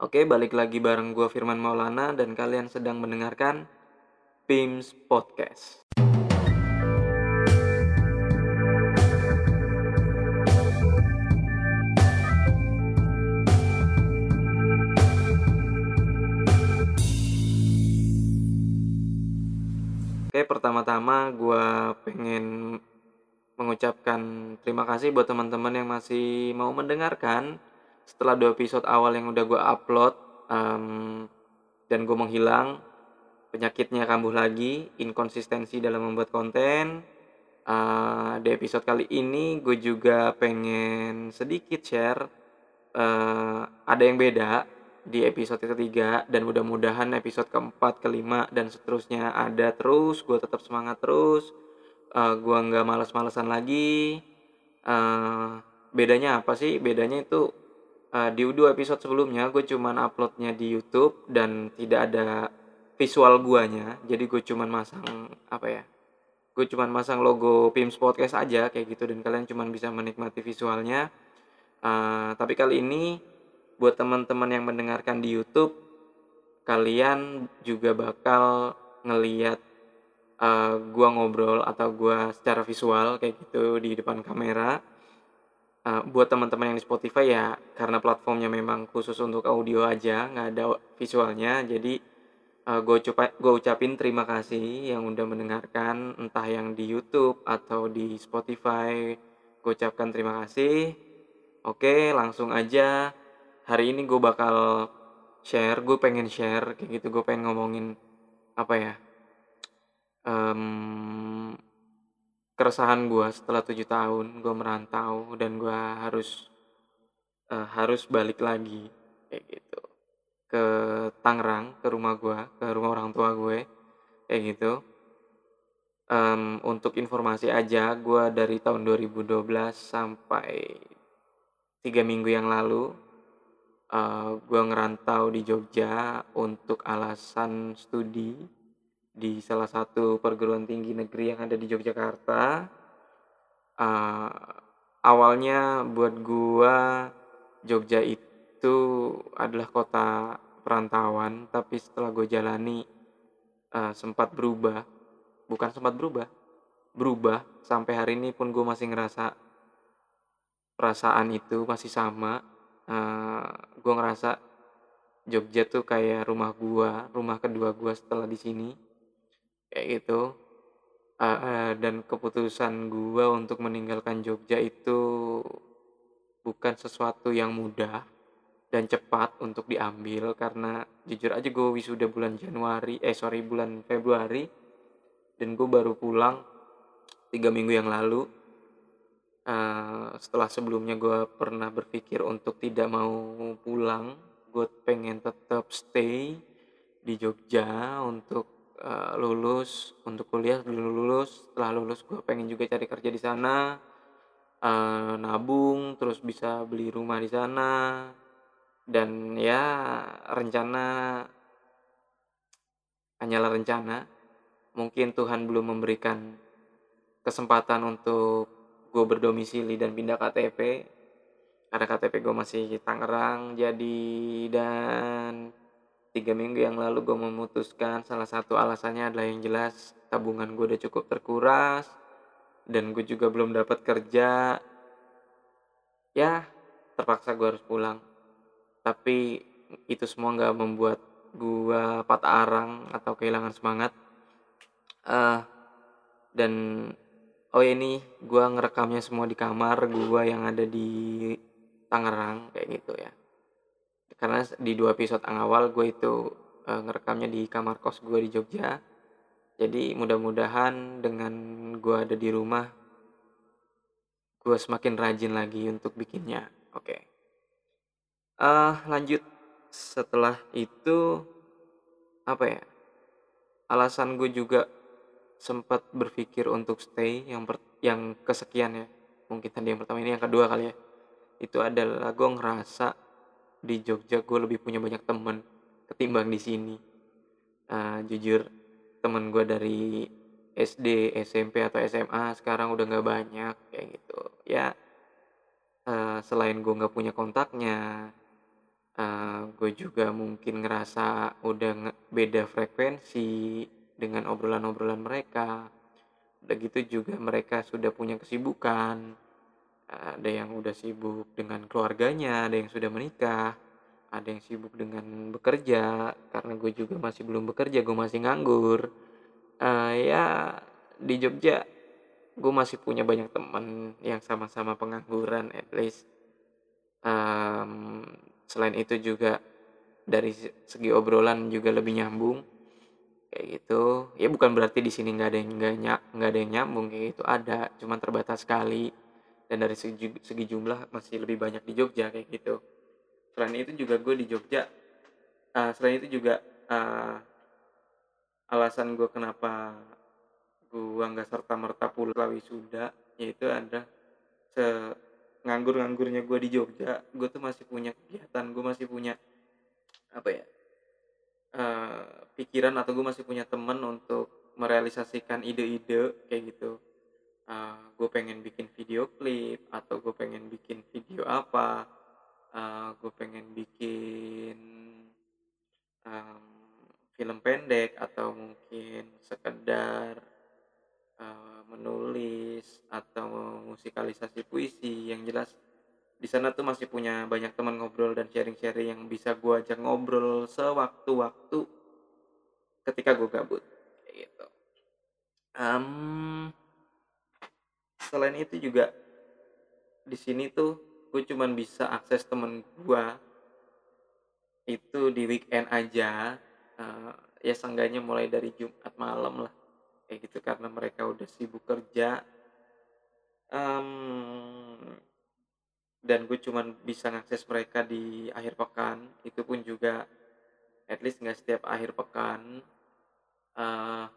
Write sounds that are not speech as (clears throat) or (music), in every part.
Oke, balik lagi bareng gue Firman Maulana dan kalian sedang mendengarkan PIMS Podcast. Oke, pertama-tama gue pengen mengucapkan terima kasih buat teman-teman yang masih mau mendengarkan setelah dua episode awal yang udah gue upload um, dan gue menghilang penyakitnya kambuh lagi inkonsistensi dalam membuat konten uh, di episode kali ini gue juga pengen sedikit share uh, ada yang beda di episode ketiga dan mudah-mudahan episode keempat, kelima dan seterusnya ada terus. Gue tetap semangat terus. Uh, gue nggak males-malesan lagi. Uh, bedanya apa sih? Bedanya itu uh, di dua episode sebelumnya gue cuman uploadnya di YouTube dan tidak ada visual guanya. Jadi gue cuman masang apa ya? Gue cuman masang logo Pims Podcast aja kayak gitu dan kalian cuman bisa menikmati visualnya. Uh, tapi kali ini buat teman-teman yang mendengarkan di YouTube kalian juga bakal ngeliat uh, gua ngobrol atau gua secara visual kayak gitu di depan kamera uh, buat teman-teman yang di Spotify ya karena platformnya memang khusus untuk audio aja nggak ada visualnya jadi uh, gue coba gue ucapin terima kasih yang udah mendengarkan entah yang di YouTube atau di Spotify. Gue ucapkan terima kasih. Oke langsung aja. Hari ini gue bakal share gue pengen share kayak gitu gue pengen ngomongin apa ya um, keresahan gue setelah tujuh tahun gue merantau dan gue harus uh, harus balik lagi kayak gitu. Ke Tangerang ke rumah gue ke rumah orang tua gue kayak gitu. Um, untuk informasi aja gue dari tahun 2012 sampai tiga minggu yang lalu uh, eh, gue ngerantau di Jogja untuk alasan studi di salah satu perguruan tinggi negeri yang ada di Yogyakarta. Uh, awalnya buat gue Jogja itu adalah kota perantauan, tapi setelah gue jalani uh, sempat berubah, bukan sempat berubah, berubah sampai hari ini pun gue masih ngerasa perasaan itu masih sama uh, gue ngerasa Jogja tuh kayak rumah gua, rumah kedua gua setelah di sini. Kayak gitu. Uh, uh, dan keputusan gua untuk meninggalkan Jogja itu bukan sesuatu yang mudah dan cepat untuk diambil karena jujur aja gue wisuda bulan Januari eh sorry bulan Februari dan gue baru pulang tiga minggu yang lalu uh, setelah sebelumnya gue pernah berpikir untuk tidak mau pulang gue pengen tetap stay di Jogja untuk uh, lulus untuk kuliah dulu lulus. Setelah lulus gue pengen juga cari kerja di sana. Uh, nabung terus bisa beli rumah di sana. Dan ya rencana hanyalah rencana. Mungkin Tuhan belum memberikan kesempatan untuk gue berdomisili dan pindah KTP karena KTP gue masih Tangerang jadi dan tiga minggu yang lalu gue memutuskan salah satu alasannya adalah yang jelas tabungan gue udah cukup terkuras dan gue juga belum dapat kerja. Ya terpaksa gue harus pulang. Tapi itu semua nggak membuat gue patah arang atau kehilangan semangat. Uh, dan oh ini gue ngerekamnya semua di kamar gue yang ada di Tangerang kayak gitu ya karena di dua episode awal gue itu uh, ngerekamnya di kamar kos gue di Jogja. Jadi mudah-mudahan dengan gue ada di rumah gue semakin rajin lagi untuk bikinnya. Oke. Okay. uh, lanjut. Setelah itu apa ya alasan gue juga sempat berpikir untuk stay yang per, yang kesekian ya. Mungkin tadi yang pertama ini yang kedua kali ya. Itu adalah gue ngerasa di Jogja gue lebih punya banyak temen ketimbang di sini. Uh, jujur temen gue dari SD SMP atau SMA sekarang udah nggak banyak kayak gitu. Ya uh, selain gue nggak punya kontaknya uh, gue juga mungkin ngerasa udah beda frekuensi dengan obrolan-obrolan mereka. Udah gitu juga mereka sudah punya kesibukan ada yang udah sibuk dengan keluarganya ada yang sudah menikah ada yang sibuk dengan bekerja. Karena gue juga masih belum bekerja gue masih nganggur. Uh, ya di Jogja gue masih punya banyak teman yang sama-sama pengangguran at least. Um, selain itu juga dari segi obrolan juga lebih nyambung. Kayak gitu. Ya bukan berarti di sini nggak ada yang nggak ada yang nyambung kayak gitu. Ada cuman terbatas sekali dan dari segi, segi jumlah masih lebih banyak di Jogja kayak gitu. Selain itu juga gue di Jogja uh, selain itu juga uh, alasan gue kenapa gue nggak serta merta pulang wisuda yaitu ada se nganggur-nganggurnya gue di Jogja gue tuh masih punya kegiatan gue masih punya apa ya uh, pikiran atau gue masih punya temen untuk merealisasikan ide-ide kayak gitu uh, eh, gue pengen bikin video klip atau gue pengen bikin video apa uh, eh, gue pengen bikin um, film pendek atau mungkin sekedar uh, menulis atau musikalisasi puisi. Yang jelas di sana tuh masih punya banyak teman ngobrol dan sharing-sharing yang bisa gue ajak ngobrol sewaktu-waktu ketika gue gabut kayak gitu. Um, selain itu juga di sini tuh gue cuman bisa akses temen gue itu di weekend aja uh, ya seenggaknya mulai dari Jumat malam lah kayak gitu karena mereka udah sibuk kerja. Um, dan gue cuman bisa ngakses mereka di akhir pekan itu pun juga at least nggak setiap akhir pekan. Uh,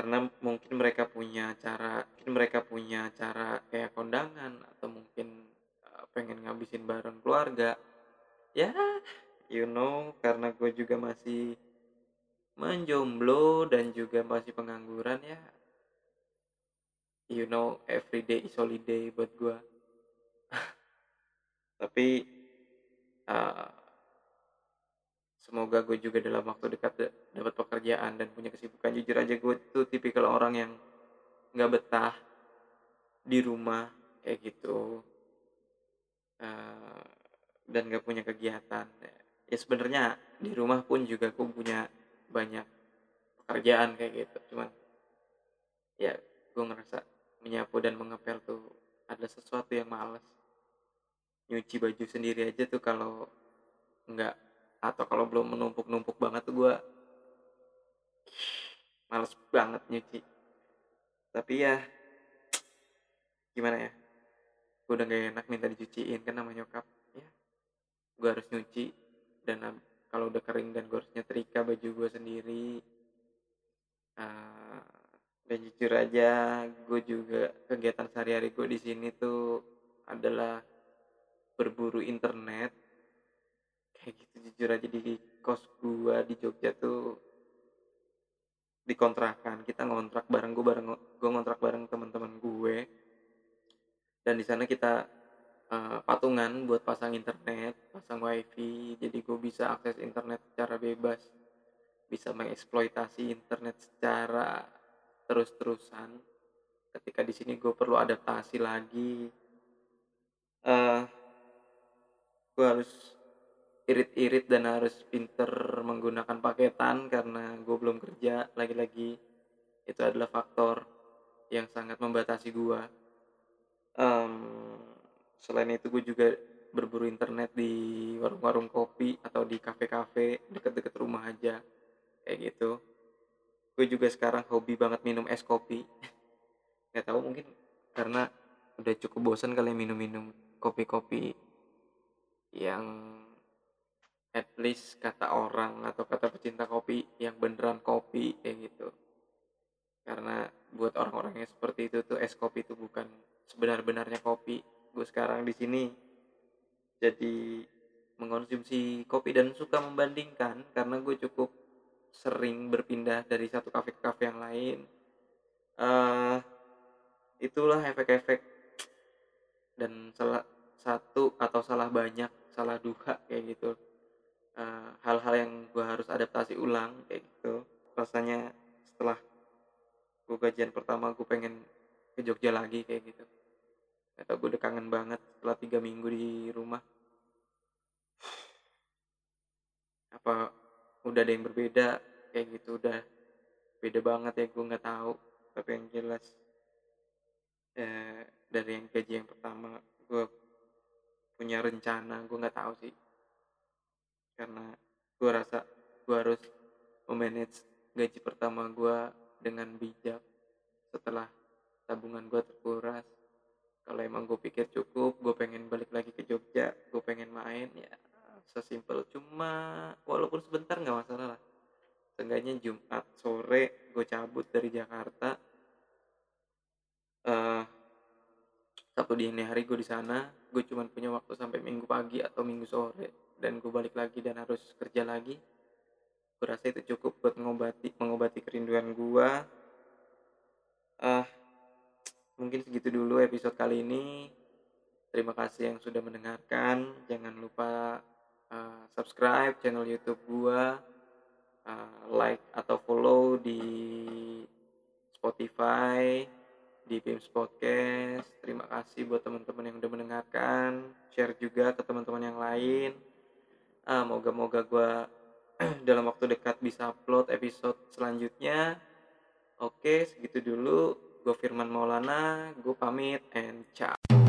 karena mungkin mereka punya cara mungkin mereka punya cara kayak kondangan atau mungkin uh, pengen ngabisin bareng keluarga. Ya you know karena gue juga masih menjomblo dan juga masih pengangguran ya. You know every day is holiday buat gue. (laughs) Tapi uh, semoga gue juga dalam waktu dekat dapat pekerjaan dan punya kesibukan. Jujur aja gue tuh tipikal orang yang nggak betah di rumah kayak gitu. Uh, dan gak punya kegiatan. Ya sebenarnya di rumah pun juga gue punya banyak pekerjaan kayak gitu. Cuman ya gue ngerasa menyapu dan mengepel tuh ada sesuatu yang males. Nyuci baju sendiri aja tuh kalau nggak atau kalau belum menumpuk-numpuk banget tuh gue males banget nyuci. Tapi ya gimana ya gue udah gak enak minta dicuciin kan nama nyokap. Ya gue harus nyuci dan kalau udah kering dan gue harus nyetrika baju gue sendiri. Uh, dan jujur aja gue juga kegiatan sehari-hari gue di sini tuh adalah berburu internet kayak gitu jujur aja di kos gue di Jogja tuh dikontrakan kita ngontrak bareng gue bareng gue ngontrak bareng teman-teman gue. Dan di sana kita uh, patungan buat pasang internet pasang wifi jadi gue bisa akses internet secara bebas bisa mengeksploitasi internet secara terus-terusan. Ketika di sini gue perlu adaptasi lagi. Uh, gue harus irit-irit dan harus pinter menggunakan paketan karena gue belum kerja. Lagi-lagi itu adalah faktor yang sangat membatasi gue um, selain itu gue juga berburu internet di warung-warung kopi atau di kafe-kafe deket-deket rumah aja. Kayak gitu. Gue juga sekarang hobi banget minum es kopi. (laughs) Nggak tahu mungkin karena udah cukup bosan kali minum-minum kopi-kopi yang at least kata orang atau kata pecinta kopi yang beneran kopi kayak gitu. Karena buat orang-orang yang seperti itu tuh es kopi itu bukan sebenar-benarnya kopi. Gue sekarang di sini jadi mengonsumsi kopi dan suka membandingkan karena gue cukup sering berpindah dari satu kafe ke kafe yang lain. Uh, itulah efek-efek dan salah satu atau salah banyak salah dua kayak gitu uh, hal-hal uh, yang gue harus adaptasi ulang kayak gitu. Rasanya setelah gue gajian pertama gue pengen ke Jogja lagi kayak gitu. Atau gue udah kangen banget setelah tiga minggu di rumah. Apa udah ada yang berbeda? Kayak gitu udah beda banget ya gue nggak tahu. Tapi yang jelas eh, dari yang gaji yang pertama gue punya rencana gue nggak tahu sih karena gue rasa gue harus memanage gaji pertama gue dengan bijak setelah tabungan gue terkuras. Kalau emang gue pikir cukup gue pengen balik lagi ke Jogja gue pengen main ya sesimpel. Cuma walaupun sebentar nggak masalah lah. Seenggaknya Jumat sore gue cabut dari Jakarta uh, Sabtu dini hari gue di sana. Gue cuma punya waktu sampai Minggu pagi atau Minggu sore dan gue balik lagi dan harus kerja lagi gue rasa itu cukup buat mengobati mengobati kerinduan gue uh, mungkin segitu dulu episode kali ini terima kasih yang sudah mendengarkan jangan lupa uh, subscribe channel YouTube gue uh, like atau follow di Spotify di Pims Podcast. Terima kasih buat teman-teman yang udah mendengarkan. Share juga ke teman-teman yang lain. Uh, moga-moga gue (clears throat) dalam waktu dekat bisa upload episode selanjutnya. Oke, segitu dulu. Gue Firman Maulana, gue pamit and ciao.